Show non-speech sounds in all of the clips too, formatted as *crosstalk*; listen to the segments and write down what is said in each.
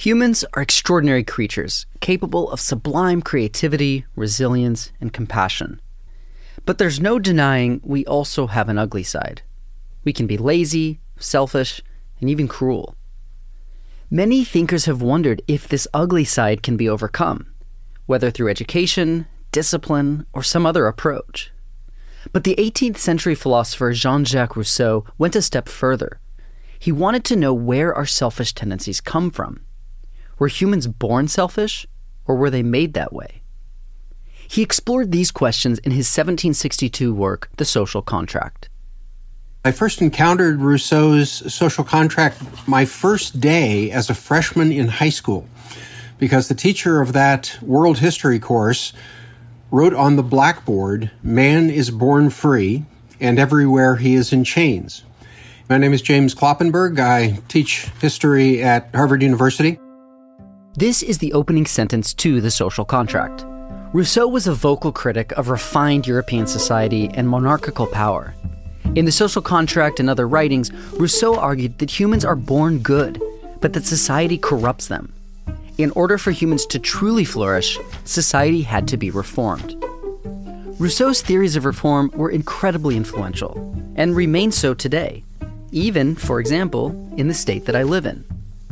Humans are extraordinary creatures, capable of sublime creativity, resilience, and compassion. But there's no denying we also have an ugly side. We can be lazy, selfish, and even cruel. Many thinkers have wondered if this ugly side can be overcome, whether through education, discipline, or some other approach. But the 18th century philosopher Jean Jacques Rousseau went a step further. He wanted to know where our selfish tendencies come from. Were humans born selfish, or were they made that way? He explored these questions in his 1762 work, The Social Contract. I first encountered Rousseau's social contract my first day as a freshman in high school because the teacher of that world history course wrote on the blackboard, Man is born free, and everywhere he is in chains. My name is James Kloppenberg. I teach history at Harvard University. This is the opening sentence to The Social Contract. Rousseau was a vocal critic of refined European society and monarchical power. In The Social Contract and other writings, Rousseau argued that humans are born good, but that society corrupts them. In order for humans to truly flourish, society had to be reformed. Rousseau's theories of reform were incredibly influential and remain so today, even, for example, in the state that I live in.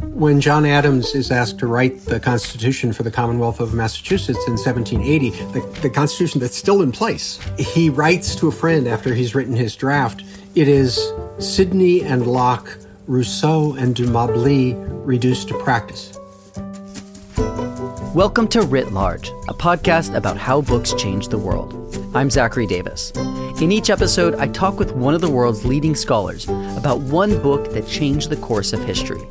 When John Adams is asked to write the Constitution for the Commonwealth of Massachusetts in 1780, the, the, Constitution that's still in place, he writes to a friend after he's written his draft, it is Sidney and Locke, Rousseau and de Mably reduced to practice. Welcome to Writ Large, a podcast about how books change the world. I'm Zachary Davis. In each episode, I talk with one of the world's leading scholars about one book that changed the course of history.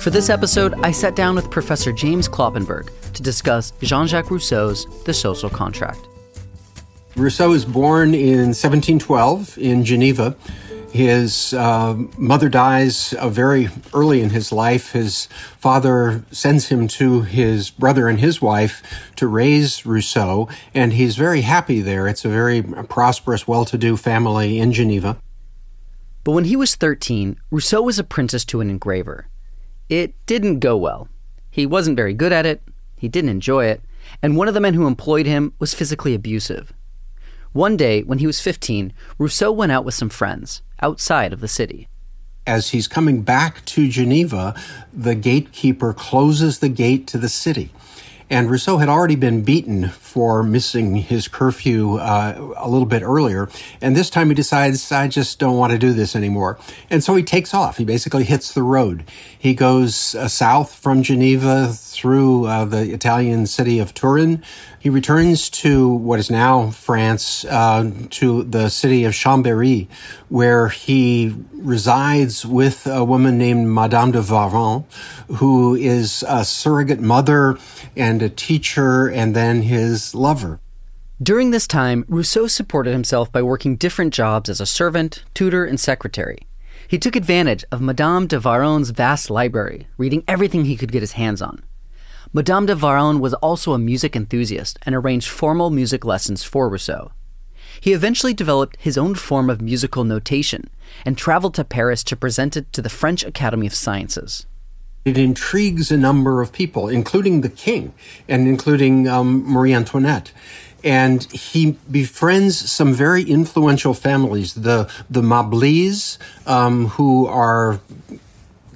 For this episode, I sat down with Professor James Kloppenberg to discuss Jean Jacques Rousseau's The Social Contract. Rousseau was born in 1712 in Geneva. His uh, mother dies uh, very early in his life. His father sends him to his brother and his wife to raise Rousseau, and he's very happy there. It's a very prosperous, well to do family in Geneva. But when he was 13, Rousseau was apprenticed to an engraver. It didn't go well. He wasn't very good at it, he didn't enjoy it, and one of the men who employed him was physically abusive. One day, when he was 15, Rousseau went out with some friends outside of the city. As he's coming back to Geneva, the gatekeeper closes the gate to the city. And Rousseau had already been beaten for missing his curfew uh, a little bit earlier. And this time he decides, I just don't want to do this anymore. And so he takes off. He basically hits the road. He goes uh, south from Geneva through uh, the Italian city of Turin. He returns to what is now France, uh, to the city of Chambéry, where he resides with a woman named Madame de Warens, who is a surrogate mother and a teacher and then his lover. During this time, Rousseau supported himself by working different jobs as a servant, tutor, and secretary. He took advantage of Madame de Warens' vast library, reading everything he could get his hands on. Madame de Warens was also a music enthusiast and arranged formal music lessons for Rousseau. He eventually developed his own form of musical notation and traveled to Paris to present it to the French Academy of Sciences. It intrigues a number of people, including the king and including um, Marie Antoinette. And he befriends some very influential families, the the Mablys, um, who are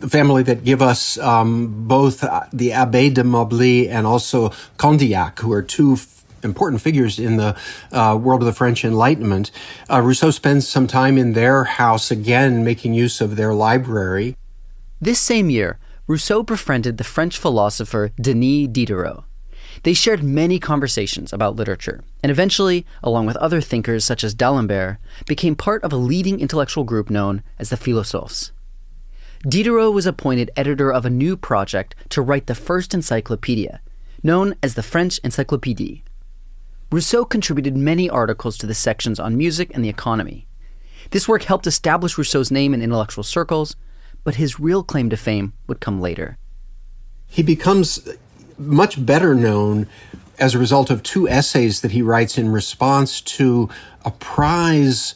family that give us um, both the Abbé de Mably and also Condillac, who are two important figures in the uh, world of the French Enlightenment. Uh, Rousseau spends some time in their house again, making use of their library. This same year, Rousseau befriended the French philosopher Denis Diderot. They shared many conversations about literature, and eventually, along with other thinkers such as D'Alembert, became part of a leading intellectual group known as the Philosophes. Diderot was appointed editor of a new project to write the first encyclopedia, known as the French Encyclopédie. Rousseau contributed many articles to the sections on music and the economy. This work helped establish Rousseau's name in intellectual circles, but his real claim to fame would come later. He becomes much better known as a result of two essays that he writes in response to a prize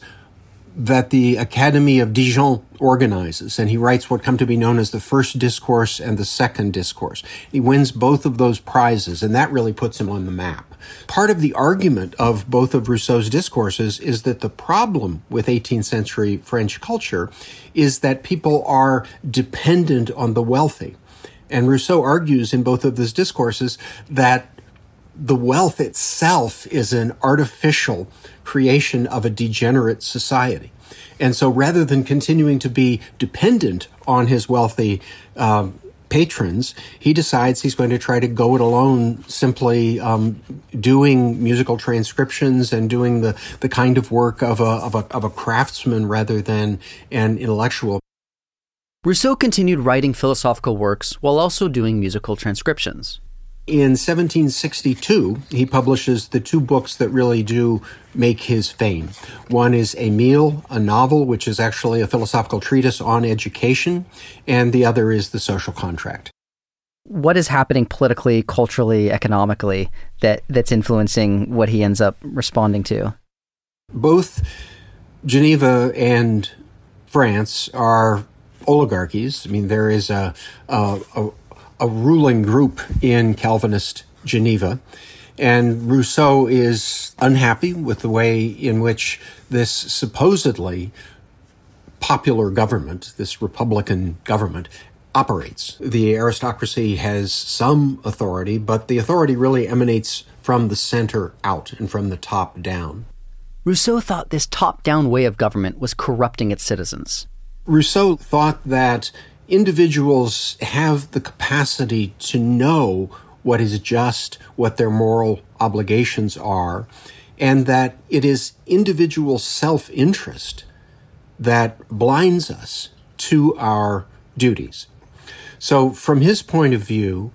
that the Academy of Dijon organizes, and he writes what come to be known as the first discourse and the second discourse. He wins both of those prizes, and that really puts him on the map. Part of the argument of both of Rousseau's discourses is that the problem with 18th century French culture is that people are dependent on the wealthy. And Rousseau argues in both of those discourses that the wealth itself is an artificial creation of a degenerate society. And so rather than continuing to be dependent on his wealthy um, patrons, he decides he's going to try to go it alone, simply um, doing musical transcriptions and doing the, the kind of work of a, of, a, of a craftsman rather than an intellectual. Rousseau continued writing philosophical works while also doing musical transcriptions. In 1762, he publishes the two books that really do make his fame. One is Emile, a novel, which is actually a philosophical treatise on education, and the other is The Social Contract. What is happening politically, culturally, economically that, that's influencing what he ends up responding to? Both Geneva and France are oligarchies. I mean, there is a, a, a a ruling group in Calvinist Geneva. And Rousseau is unhappy with the way in which this supposedly popular government, this Republican government, operates. The aristocracy has some authority, but the authority really emanates from the center out and from the top down. Rousseau thought this top down way of government was corrupting its citizens. Rousseau thought that individuals have the capacity to know what is just, what their moral obligations are, and that it is individual self interest that blinds us to our duties. So, from his point of view,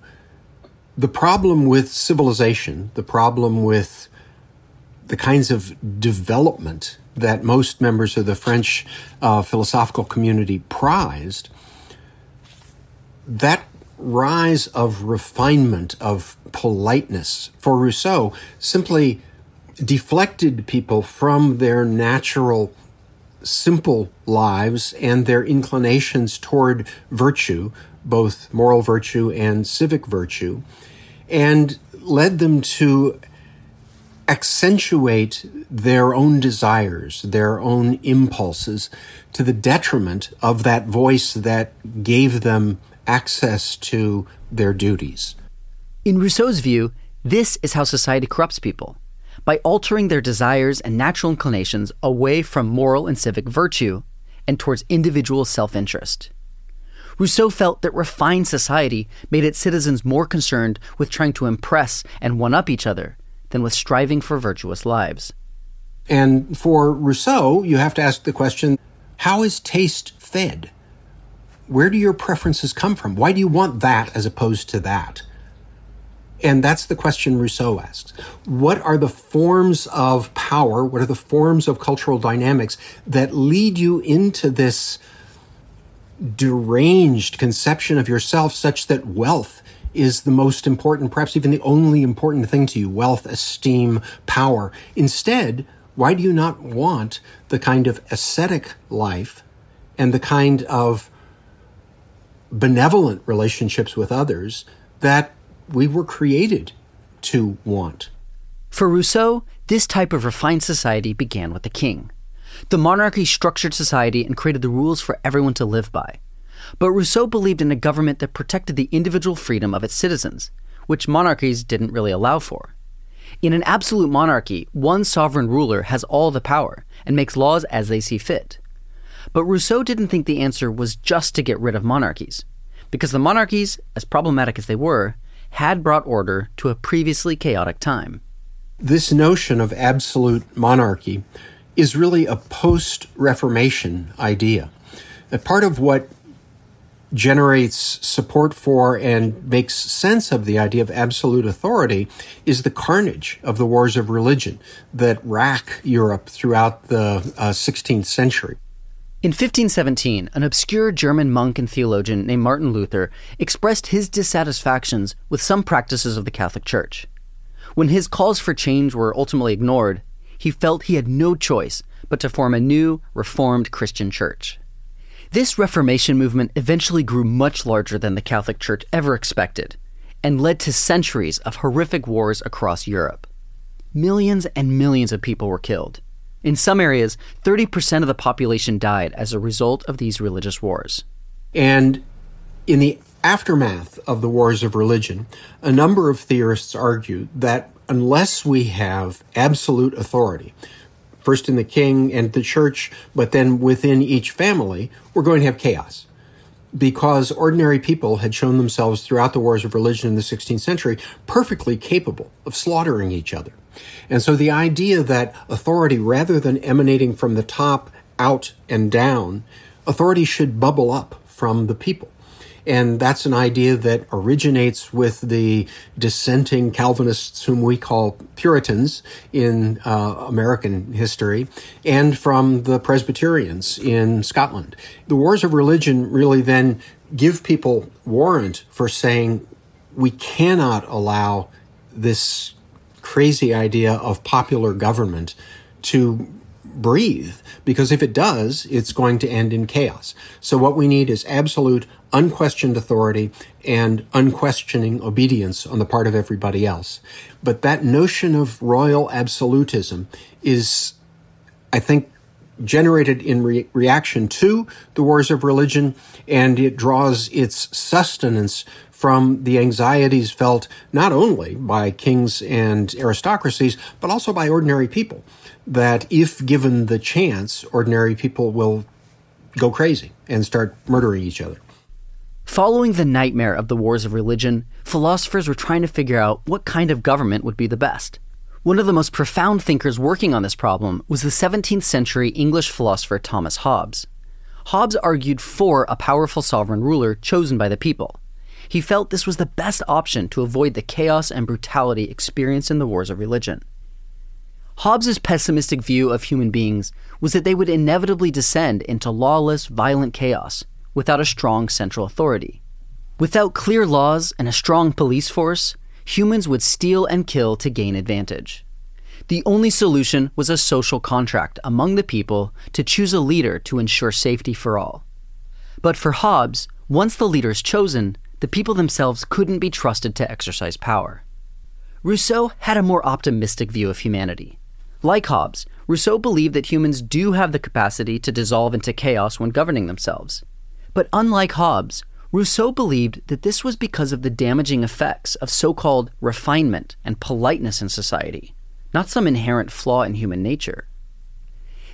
the problem with civilization, the problem with the kinds of development that most members of the French uh, philosophical community prized that rise of refinement, of politeness for Rousseau simply deflected people from their natural simple lives and their inclinations toward virtue, both moral virtue and civic virtue, and led them to accentuate their own desires, their own impulses, to the detriment of that voice that gave them access to their duties. In Rousseau's view, this is how society corrupts people by altering their desires and natural inclinations away from moral and civic virtue and towards individual self interest. Rousseau felt that refined society made its citizens more concerned with trying to impress and one up each other than with striving for virtuous lives. And for Rousseau, you have to ask the question how is taste fed? Where do your preferences come from? Why do you want that as opposed to that? And that's the question Rousseau asks. What are the forms of power? What are the forms of cultural dynamics that lead you into this deranged conception of yourself such that wealth is the most important, perhaps even the only important thing to you? Wealth, esteem, power. Instead, why do you not want the kind of ascetic life and the kind of benevolent relationships with others that we were created to want. For Rousseau, this type of refined society began with the king. The monarchy structured society and created the rules for everyone to live by. But Rousseau believed in a government that protected the individual freedom of its citizens, which monarchies didn't really allow for. In an absolute monarchy, one sovereign ruler has all the power and makes laws as they see fit. But Rousseau didn't think the answer was just to get rid of monarchies, because the monarchies, as problematic as they were, had brought order to a previously chaotic time. This notion of absolute monarchy is really a post Reformation idea. A part of what generates support for and makes sense of the idea of absolute authority is the carnage of the wars of religion that rack Europe throughout the uh, 16th century. In 1517, an obscure German monk and theologian named Martin Luther expressed his dissatisfactions with some practices of the Catholic Church. When his calls for change were ultimately ignored, he felt he had no choice but to form a new, reformed Christian church. This Reformation movement eventually grew much larger than the Catholic Church ever expected and led to centuries of horrific wars across Europe. Millions and millions of people were killed. In some areas, 30% of the population died as a result of these religious wars. And in the aftermath of the wars of religion, a number of theorists argue that unless we have absolute authority, first in the king and the church, but then within each family, we're going to have chaos. Because ordinary people had shown themselves throughout the wars of religion in the 16th century perfectly capable of slaughtering each other. And so the idea that authority, rather than emanating from the top out and down, authority should bubble up from the people. And that's an idea that originates with the dissenting Calvinists, whom we call Puritans in uh, American history, and from the Presbyterians in Scotland. The wars of religion really then give people warrant for saying we cannot allow this crazy idea of popular government to breathe because if it does, it's going to end in chaos. So what we need is absolute, unquestioned authority and unquestioning obedience on the part of everybody else. But that notion of royal absolutism is, I think, generated in re- reaction to the wars of religion, and it draws its sustenance from the anxieties felt not only by kings and aristocracies, but also by ordinary people. That if given the chance, ordinary people will go crazy and start murdering each other. Following the nightmare of the wars of religion, philosophers were trying to figure out what kind of government would be the best. One of the most profound thinkers working on this problem was the 17th century English philosopher Thomas Hobbes. Hobbes argued for a powerful sovereign ruler chosen by the people. He felt this was the best option to avoid the chaos and brutality experienced in the wars of religion. Hobbes's pessimistic view of human beings was that they would inevitably descend into lawless, violent chaos without a strong central authority. Without clear laws and a strong police force, humans would steal and kill to gain advantage. The only solution was a social contract among the people to choose a leader to ensure safety for all. But for Hobbes, once the leader is chosen, the people themselves couldn't be trusted to exercise power. Rousseau had a more optimistic view of humanity. Like Hobbes, Rousseau believed that humans do have the capacity to dissolve into chaos when governing themselves. But unlike Hobbes, Rousseau believed that this was because of the damaging effects of so called refinement and politeness in society, not some inherent flaw in human nature.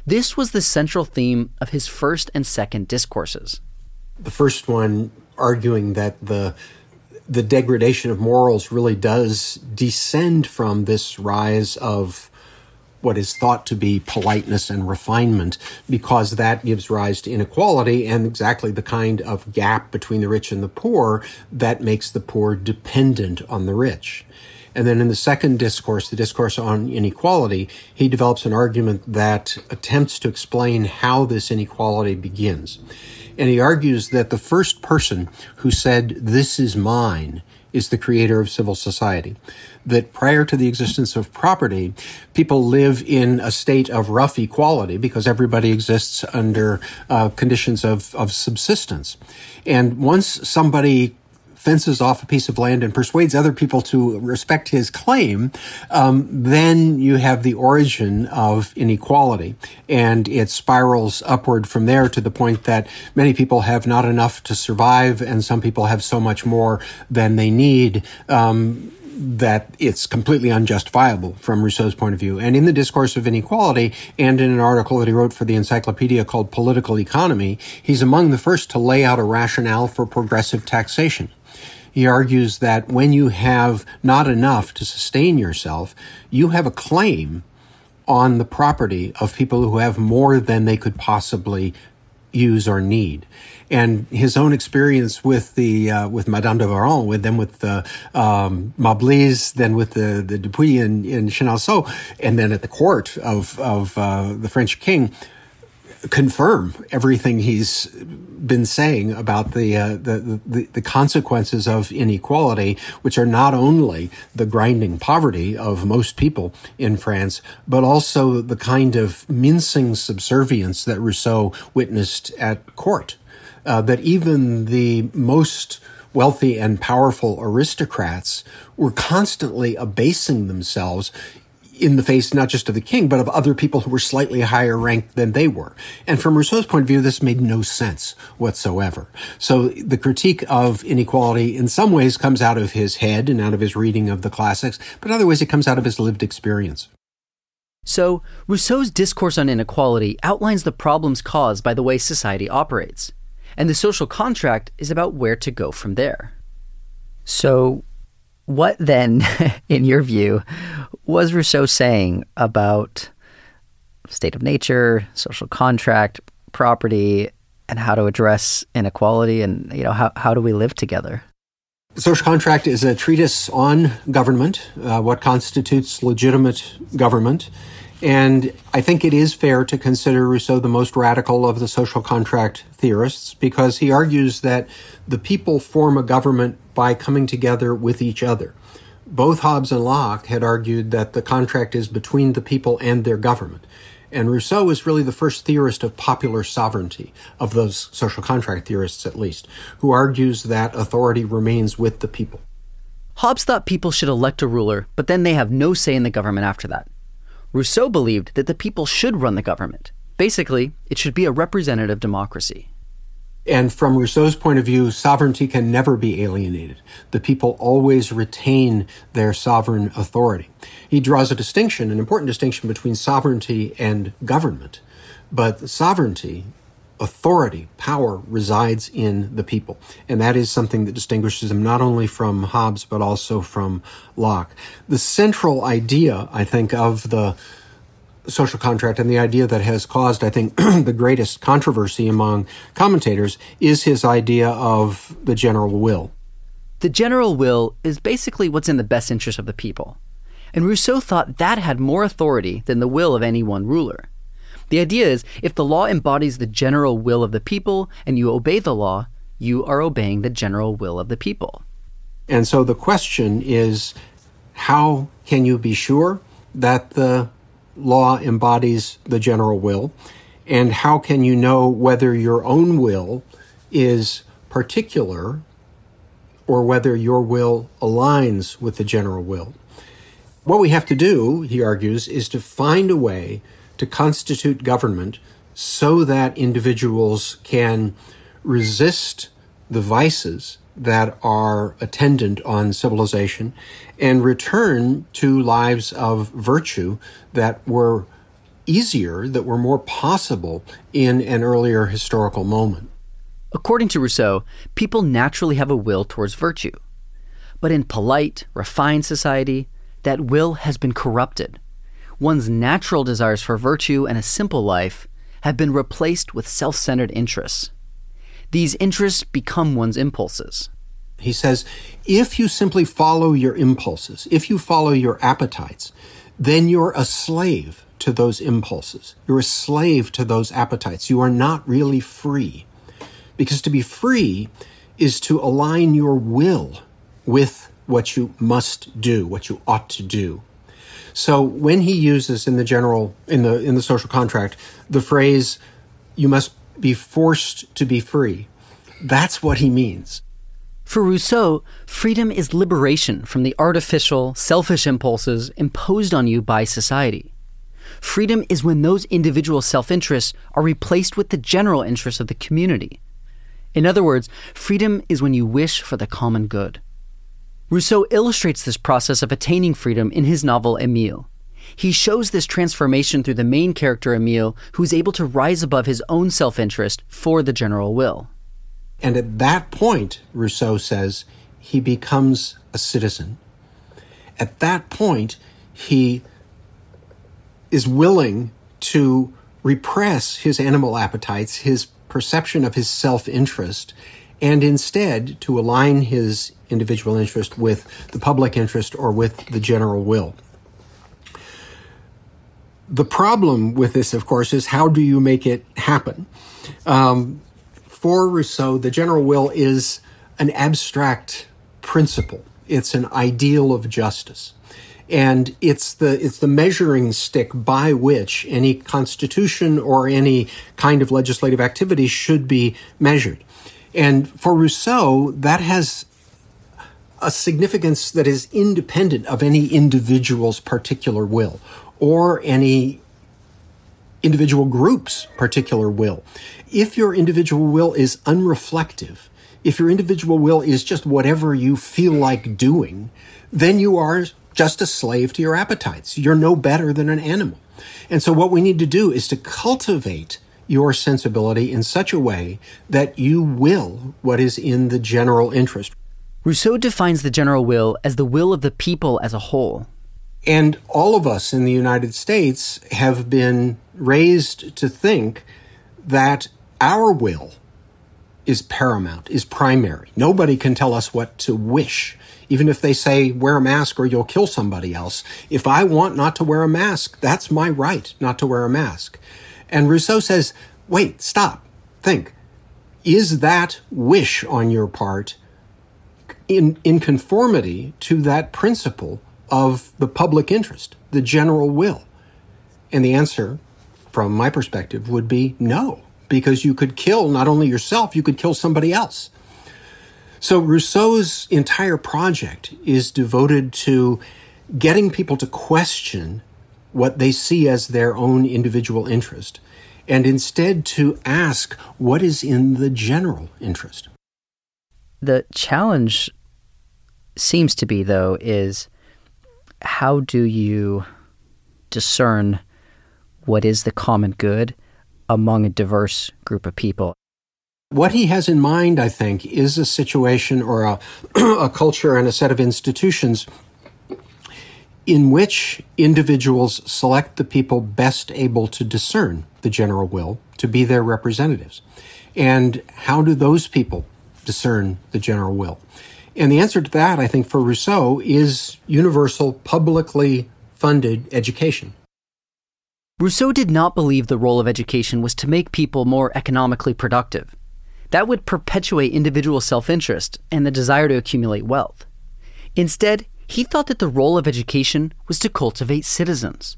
This was the central theme of his first and second discourses. The first one arguing that the the degradation of morals really does descend from this rise of what is thought to be politeness and refinement because that gives rise to inequality and exactly the kind of gap between the rich and the poor that makes the poor dependent on the rich. And then in the second discourse, the discourse on inequality, he develops an argument that attempts to explain how this inequality begins. And he argues that the first person who said, This is mine, is the creator of civil society. That prior to the existence of property, people live in a state of rough equality because everybody exists under uh, conditions of, of subsistence. And once somebody fences off a piece of land and persuades other people to respect his claim, um, then you have the origin of inequality. And it spirals upward from there to the point that many people have not enough to survive, and some people have so much more than they need. Um, that it's completely unjustifiable from Rousseau's point of view. And in the Discourse of Inequality, and in an article that he wrote for the encyclopedia called Political Economy, he's among the first to lay out a rationale for progressive taxation. He argues that when you have not enough to sustain yourself, you have a claim on the property of people who have more than they could possibly use or need. And his own experience with the uh, with Madame de Warens, with them with the um, Mablys, then with the the Dupuy in, in Chenonceau, and then at the court of of uh, the French king, confirm everything he's been saying about the, uh, the, the, the consequences of inequality, which are not only the grinding poverty of most people in France, but also the kind of mincing subservience that Rousseau witnessed at court. Uh, that even the most wealthy and powerful aristocrats were constantly abasing themselves in the face not just of the king, but of other people who were slightly higher ranked than they were. And from Rousseau's point of view, this made no sense whatsoever. So the critique of inequality in some ways comes out of his head and out of his reading of the classics, but in other ways it comes out of his lived experience. So, Rousseau's discourse on inequality outlines the problems caused by the way society operates, and the social contract is about where to go from there. So, what then, *laughs* in your view, was Rousseau saying about state of nature, social contract, property, and how to address inequality and you know how, how do we live together? social contract is a treatise on government, uh, what constitutes legitimate government. And I think it is fair to consider Rousseau the most radical of the social contract theorists because he argues that the people form a government by coming together with each other. Both Hobbes and Locke had argued that the contract is between the people and their government. And Rousseau is really the first theorist of popular sovereignty, of those social contract theorists at least, who argues that authority remains with the people. Hobbes thought people should elect a ruler, but then they have no say in the government after that. Rousseau believed that the people should run the government. Basically, it should be a representative democracy. And from Rousseau's point of view, sovereignty can never be alienated. The people always retain their sovereign authority. He draws a distinction, an important distinction between sovereignty and government. But sovereignty, authority, power resides in the people. And that is something that distinguishes him not only from Hobbes, but also from Locke. The central idea, I think, of the social contract and the idea that has caused, I think, *clears throat* the greatest controversy among commentators is his idea of the general will. The general will is basically what's in the best interest of the people. And Rousseau thought that had more authority than the will of any one ruler. The idea is if the law embodies the general will of the people and you obey the law, you are obeying the general will of the people. And so the question is how can you be sure that the law embodies the general will? And how can you know whether your own will is particular or whether your will aligns with the general will? What we have to do, he argues, is to find a way to constitute government so that individuals can resist the vices that are attendant on civilization and return to lives of virtue that were easier, that were more possible in an earlier historical moment. According to Rousseau, people naturally have a will towards virtue. But in polite, refined society, that will has been corrupted. One's natural desires for virtue and a simple life have been replaced with self centered interests. These interests become one's impulses. He says, if you simply follow your impulses, if you follow your appetites, then you're a slave to those impulses. You're a slave to those appetites. You are not really free. Because to be free is to align your will with what you must do, what you ought to do. So when he uses in the general in the in the social contract the phrase you must be forced to be free, that's what he means. For Rousseau, freedom is liberation from the artificial, selfish impulses imposed on you by society. Freedom is when those individual self interests are replaced with the general interests of the community. In other words, freedom is when you wish for the common good. Rousseau illustrates this process of attaining freedom in his novel Emile. He shows this transformation through the main character Emile, who is able to rise above his own self interest for the general will. And at that point, Rousseau says, he becomes a citizen. At that point, he is willing to repress his animal appetites, his perception of his self interest and instead to align his individual interest with the public interest or with the general will. The problem with this, of course, is how do you make it happen? Um, for Rousseau, the general will is an abstract principle. It's an ideal of justice. And it's the, it's the measuring stick by which any constitution or any kind of legislative activity should be measured. And for Rousseau, that has a significance that is independent of any individual's particular will or any individual group's particular will. If your individual will is unreflective, if your individual will is just whatever you feel like doing, then you are just a slave to your appetites. You're no better than an animal. And so what we need to do is to cultivate your sensibility in such a way that you will what is in the general interest. Rousseau defines the general will as the will of the people as a whole. And all of us in the United States have been raised to think that our will is paramount, is primary. Nobody can tell us what to wish. Even if they say wear a mask or you'll kill somebody else. If I want not to wear a mask, that's my right not to wear a mask. And Rousseau says, wait, stop, think. Is that wish on your part in, in conformity to that principle of the public interest, the general will? And the answer, from my perspective, would be no, because you could kill not only yourself, you could kill somebody else. So Rousseau's entire project is devoted to getting people to question what they see as their own individual interest and instead to ask what is in the general interest. The challenge seems to be, though, is how do you discern what is the common good among a diverse group of people? What he has in mind, I think, is a situation or a, *clears throat* a culture and a set of institutions in which individuals select the people best able to discern the general will to be their representatives. And how do those people discern the general will? And the answer to that, I think, for Rousseau is universal, publicly funded education. Rousseau did not believe the role of education was to make people more economically productive. That would perpetuate individual self interest and the desire to accumulate wealth. Instead, he thought that the role of education was to cultivate citizens.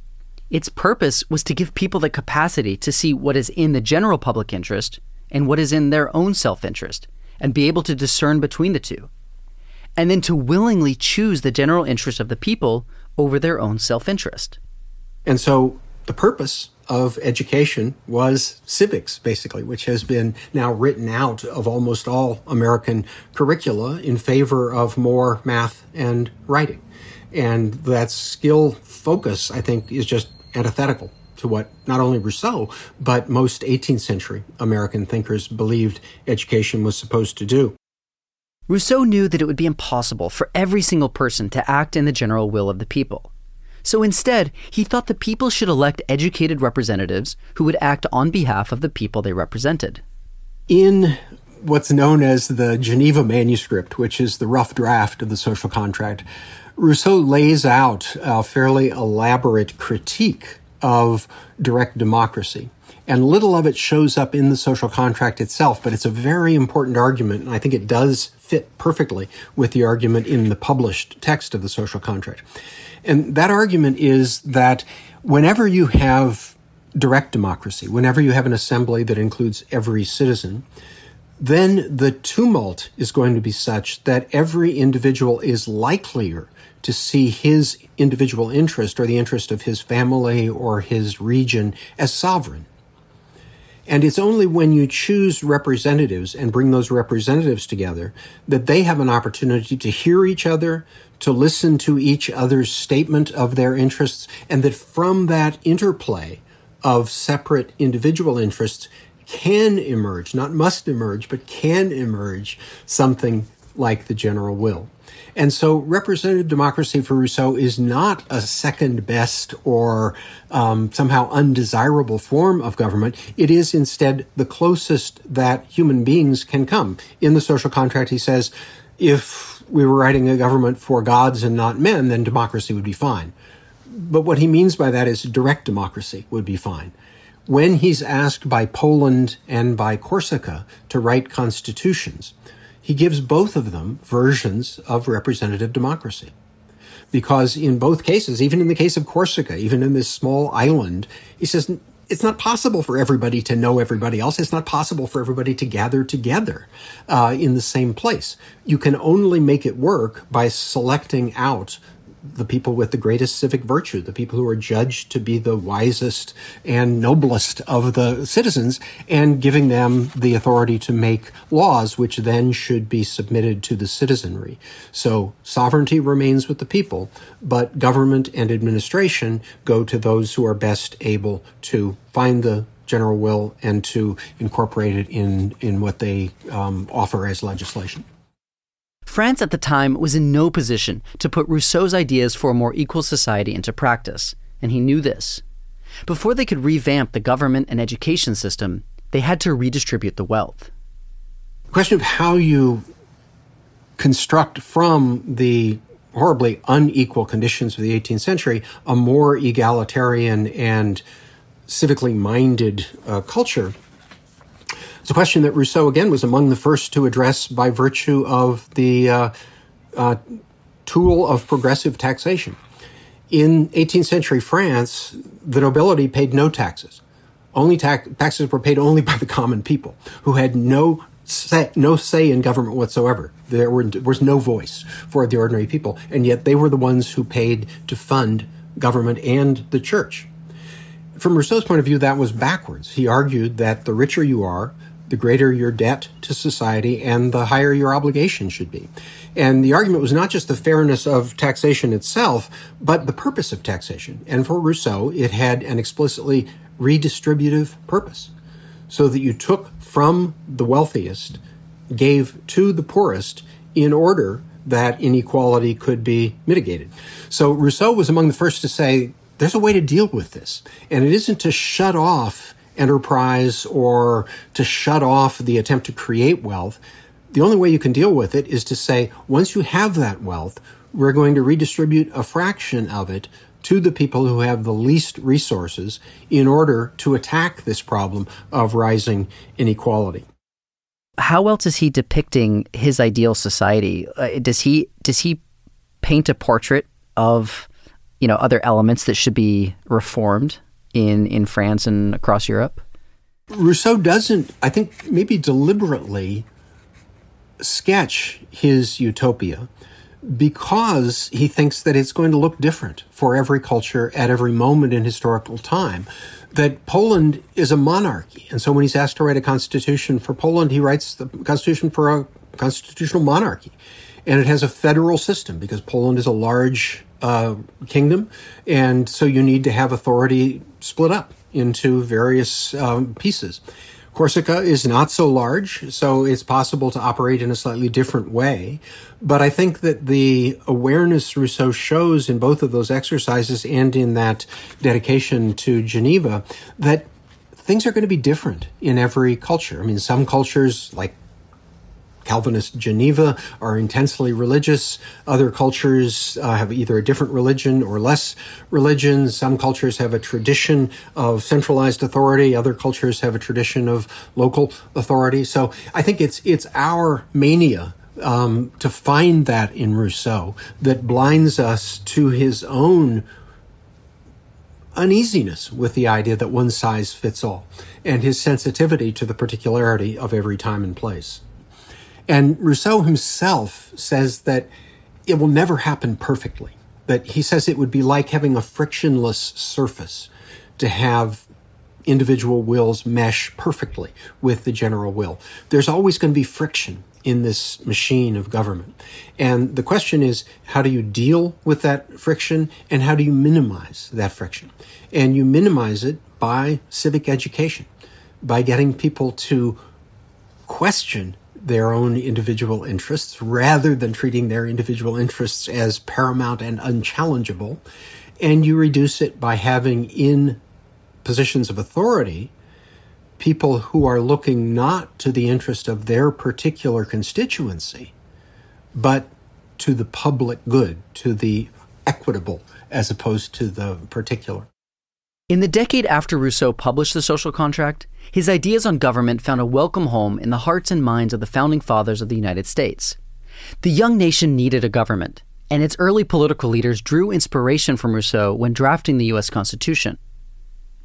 Its purpose was to give people the capacity to see what is in the general public interest and what is in their own self interest, and be able to discern between the two. And then to willingly choose the general interest of the people over their own self interest. And so the purpose of education was civics, basically, which has been now written out of almost all American curricula in favor of more math and writing. And that skill focus, I think, is just antithetical to what not only Rousseau, but most 18th century American thinkers believed education was supposed to do. Rousseau knew that it would be impossible for every single person to act in the general will of the people. So instead, he thought the people should elect educated representatives who would act on behalf of the people they represented. In what's known as the Geneva Manuscript, which is the rough draft of the social contract, Rousseau lays out a fairly elaborate critique of direct democracy. And little of it shows up in the social contract itself, but it's a very important argument, and I think it does fit perfectly with the argument in the published text of the social contract. And that argument is that whenever you have direct democracy, whenever you have an assembly that includes every citizen, then the tumult is going to be such that every individual is likelier to see his individual interest or the interest of his family or his region as sovereign. And it's only when you choose representatives and bring those representatives together that they have an opportunity to hear each other, to listen to each other's statement of their interests, and that from that interplay of separate individual interests can emerge, not must emerge, but can emerge something like the general will. And so representative democracy for Rousseau is not a second best or um, somehow undesirable form of government. It is instead the closest that human beings can come. In the social contract, he says, if we were writing a government for gods and not men, then democracy would be fine. But what he means by that is direct democracy would be fine. When he's asked by Poland and by Corsica to write constitutions, he gives both of them versions of representative democracy. Because in both cases, even in the case of Corsica, even in this small island, he says it's not possible for everybody to know everybody else. It's not possible for everybody to gather together uh, in the same place. You can only make it work by selecting out the people with the greatest civic virtue, the people who are judged to be the wisest and noblest of the citizens, and giving them the authority to make laws which then should be submitted to the citizenry. So sovereignty remains with the people, but government and administration go to those who are best able to find the general will and to incorporate it in, in what they um, offer as legislation. France at the time was in no position to put Rousseau's ideas for a more equal society into practice, and he knew this. Before they could revamp the government and education system, they had to redistribute the wealth. The question of how you construct from the horribly unequal conditions of the 18th century a more egalitarian and civically minded uh, culture it's a question that Rousseau, again, was among the first to address by virtue of the uh, uh, tool of progressive taxation. In 18th century France, the nobility paid no taxes. Only ta- taxes were paid only by the common people, who had no say, no say in government whatsoever. There were, was no voice for the ordinary people, and yet they were the ones who paid to fund government and the church. From Rousseau's point of view, that was backwards. He argued that the richer you are, the greater your debt to society and the higher your obligation should be. And the argument was not just the fairness of taxation itself, but the purpose of taxation. And for Rousseau, it had an explicitly redistributive purpose, so that you took from the wealthiest, gave to the poorest in order that inequality could be mitigated. So Rousseau was among the first to say, there's a way to deal with this. And it isn't to shut off enterprise or to shut off the attempt to create wealth. The only way you can deal with it is to say, once you have that wealth, we're going to redistribute a fraction of it to the people who have the least resources in order to attack this problem of rising inequality. How else is he depicting his ideal society? Uh, does he does he paint a portrait of you know other elements that should be reformed? In in France and across Europe? Rousseau doesn't, I think, maybe deliberately sketch his utopia because he thinks that it's going to look different for every culture at every moment in historical time. That Poland is a monarchy. And so when he's asked to write a constitution for Poland, he writes the constitution for a constitutional monarchy. And it has a federal system because Poland is a large uh, kingdom. And so you need to have authority split up into various um, pieces. Corsica is not so large, so it's possible to operate in a slightly different way. But I think that the awareness Rousseau shows in both of those exercises and in that dedication to Geneva that things are going to be different in every culture. I mean, some cultures, like Calvinist Geneva are intensely religious. Other cultures uh, have either a different religion or less religion. Some cultures have a tradition of centralized authority. Other cultures have a tradition of local authority. So I think it's it's our mania um, to find that in Rousseau that blinds us to his own uneasiness with the idea that one size fits all and his sensitivity to the particularity of every time and place. And Rousseau himself says that it will never happen perfectly. That he says it would be like having a frictionless surface to have individual wills mesh perfectly with the general will. There's always going to be friction in this machine of government. And the question is, how do you deal with that friction and how do you minimize that friction? And you minimize it by civic education, by getting people to question their own individual interests rather than treating their individual interests as paramount and unchallengeable. And you reduce it by having in positions of authority people who are looking not to the interest of their particular constituency, but to the public good, to the equitable, as opposed to the particular. In the decade after Rousseau published The Social Contract, his ideas on government found a welcome home in the hearts and minds of the founding fathers of the United States. The young nation needed a government, and its early political leaders drew inspiration from Rousseau when drafting the U.S. Constitution.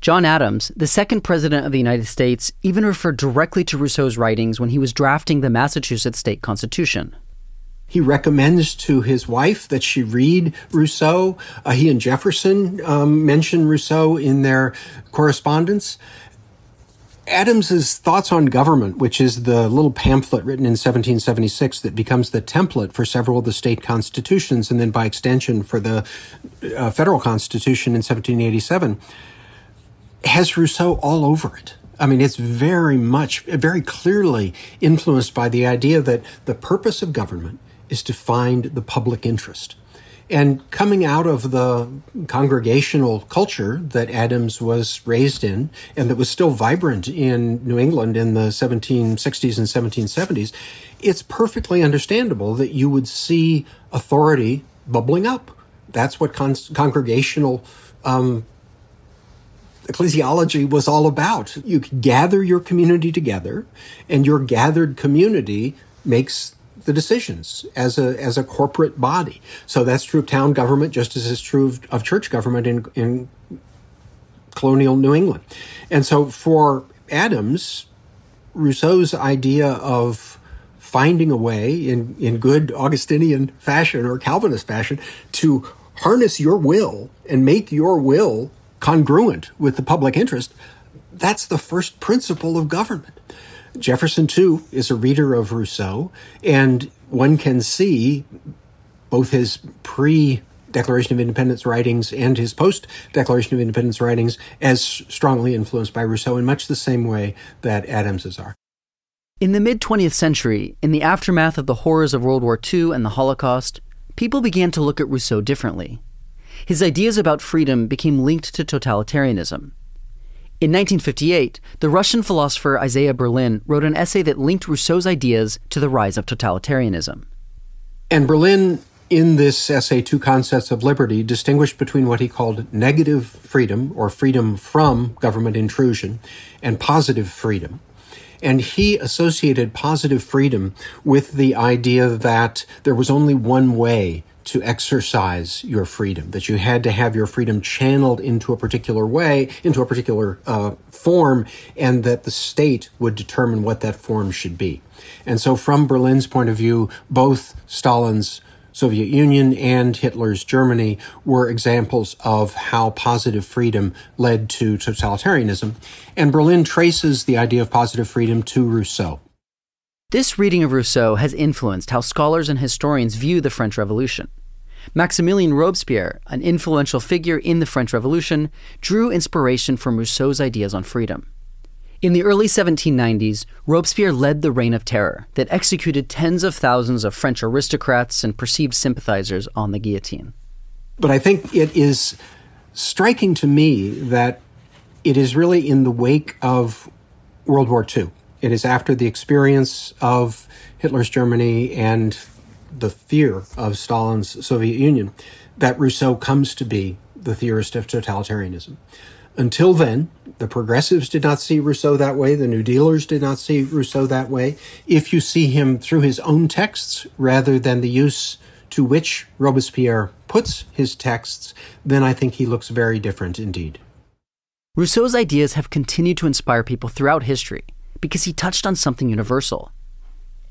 John Adams, the second president of the United States, even referred directly to Rousseau's writings when he was drafting the Massachusetts state constitution. He recommends to his wife that she read Rousseau. Uh, he and Jefferson um, mention Rousseau in their correspondence. Adams's Thoughts on Government, which is the little pamphlet written in 1776 that becomes the template for several of the state constitutions and then by extension for the uh, federal constitution in 1787, has Rousseau all over it. I mean, it's very much, very clearly influenced by the idea that the purpose of government is to find the public interest. And coming out of the congregational culture that Adams was raised in and that was still vibrant in New England in the 1760s and 1770s, it's perfectly understandable that you would see authority bubbling up. That's what con- congregational um, ecclesiology was all about. You gather your community together, and your gathered community makes the decisions as a as a corporate body. So that's true of town government, just as it's true of, of church government in in colonial New England. And so for Adams, Rousseau's idea of finding a way in, in good Augustinian fashion or Calvinist fashion to harness your will and make your will congruent with the public interest, that's the first principle of government. Jefferson, too, is a reader of Rousseau, and one can see both his pre Declaration of Independence writings and his post Declaration of Independence writings as strongly influenced by Rousseau in much the same way that Adams's are. In the mid 20th century, in the aftermath of the horrors of World War II and the Holocaust, people began to look at Rousseau differently. His ideas about freedom became linked to totalitarianism. In 1958, the Russian philosopher Isaiah Berlin wrote an essay that linked Rousseau's ideas to the rise of totalitarianism. And Berlin, in this essay, Two Concepts of Liberty, distinguished between what he called negative freedom, or freedom from government intrusion, and positive freedom. And he associated positive freedom with the idea that there was only one way to exercise your freedom, that you had to have your freedom channeled into a particular way, into a particular uh, form, and that the state would determine what that form should be. And so, from Berlin's point of view, both Stalin's Soviet Union and Hitler's Germany were examples of how positive freedom led to totalitarianism. And Berlin traces the idea of positive freedom to Rousseau. This reading of Rousseau has influenced how scholars and historians view the French Revolution. Maximilien Robespierre, an influential figure in the French Revolution, drew inspiration from Rousseau's ideas on freedom. In the early 1790s, Robespierre led the Reign of Terror that executed tens of thousands of French aristocrats and perceived sympathizers on the guillotine. But I think it is striking to me that it is really in the wake of World War II it is after the experience of Hitler's Germany and the fear of Stalin's Soviet Union that Rousseau comes to be the theorist of totalitarianism. Until then, the progressives did not see Rousseau that way. The New Dealers did not see Rousseau that way. If you see him through his own texts rather than the use to which Robespierre puts his texts, then I think he looks very different indeed. Rousseau's ideas have continued to inspire people throughout history because he touched on something universal.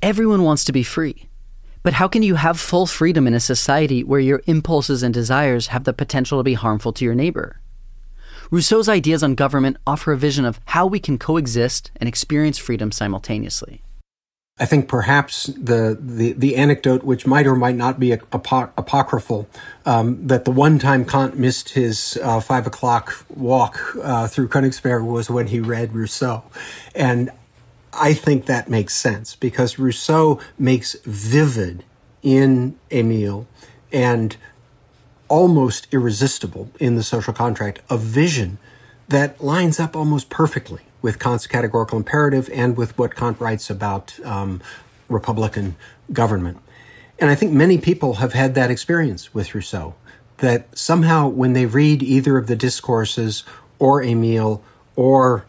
Everyone wants to be free. But how can you have full freedom in a society where your impulses and desires have the potential to be harmful to your neighbor? Rousseau's ideas on government offer a vision of how we can coexist and experience freedom simultaneously. I think perhaps the, the, the anecdote, which might or might not be apocryphal, um, that the one time Kant missed his uh, five o'clock walk uh, through Königsberg was when he read Rousseau. And I think that makes sense because Rousseau makes vivid in Emile and almost irresistible in the social contract a vision that lines up almost perfectly with Kant's categorical imperative and with what Kant writes about um, Republican government. And I think many people have had that experience with Rousseau, that somehow when they read either of the discourses or Emile or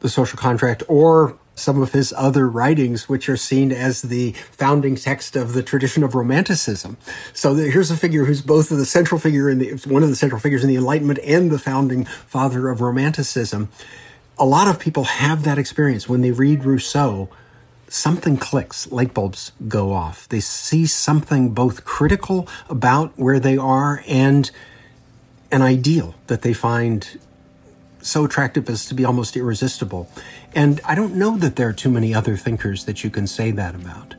the social contract or some of his other writings, which are seen as the founding text of the tradition of Romanticism. So here's a figure who's both the central figure in the one of the central figures in the Enlightenment and the founding father of Romanticism. A lot of people have that experience when they read Rousseau. Something clicks, light bulbs go off. They see something both critical about where they are and an ideal that they find so attractive as to be almost irresistible. And I don't know that there are too many other thinkers that you can say that about.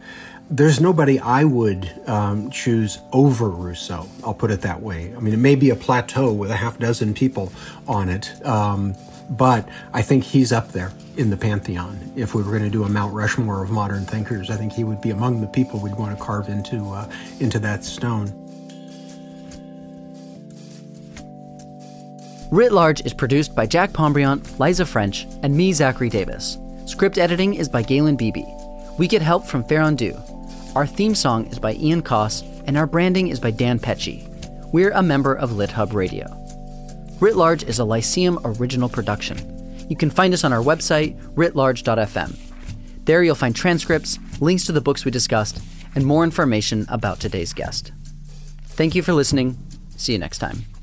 There's nobody I would um, choose over Rousseau. I'll put it that way. I mean, it may be a plateau with a half dozen people on it, um, but I think he's up there in the pantheon. If we were going to do a Mount Rushmore of modern thinkers, I think he would be among the people we'd want to carve into uh, into that stone. Writ Large is produced by Jack Pombriant, Liza French, and me, Zachary Davis. Script editing is by Galen Beebe. We get help from Ferrandu. Our theme song is by Ian Coss, and our branding is by Dan Pecci. We're a member of LitHub Radio. Writ Large is a Lyceum original production. You can find us on our website, writlarge.fm. There you'll find transcripts, links to the books we discussed, and more information about today's guest. Thank you for listening. See you next time.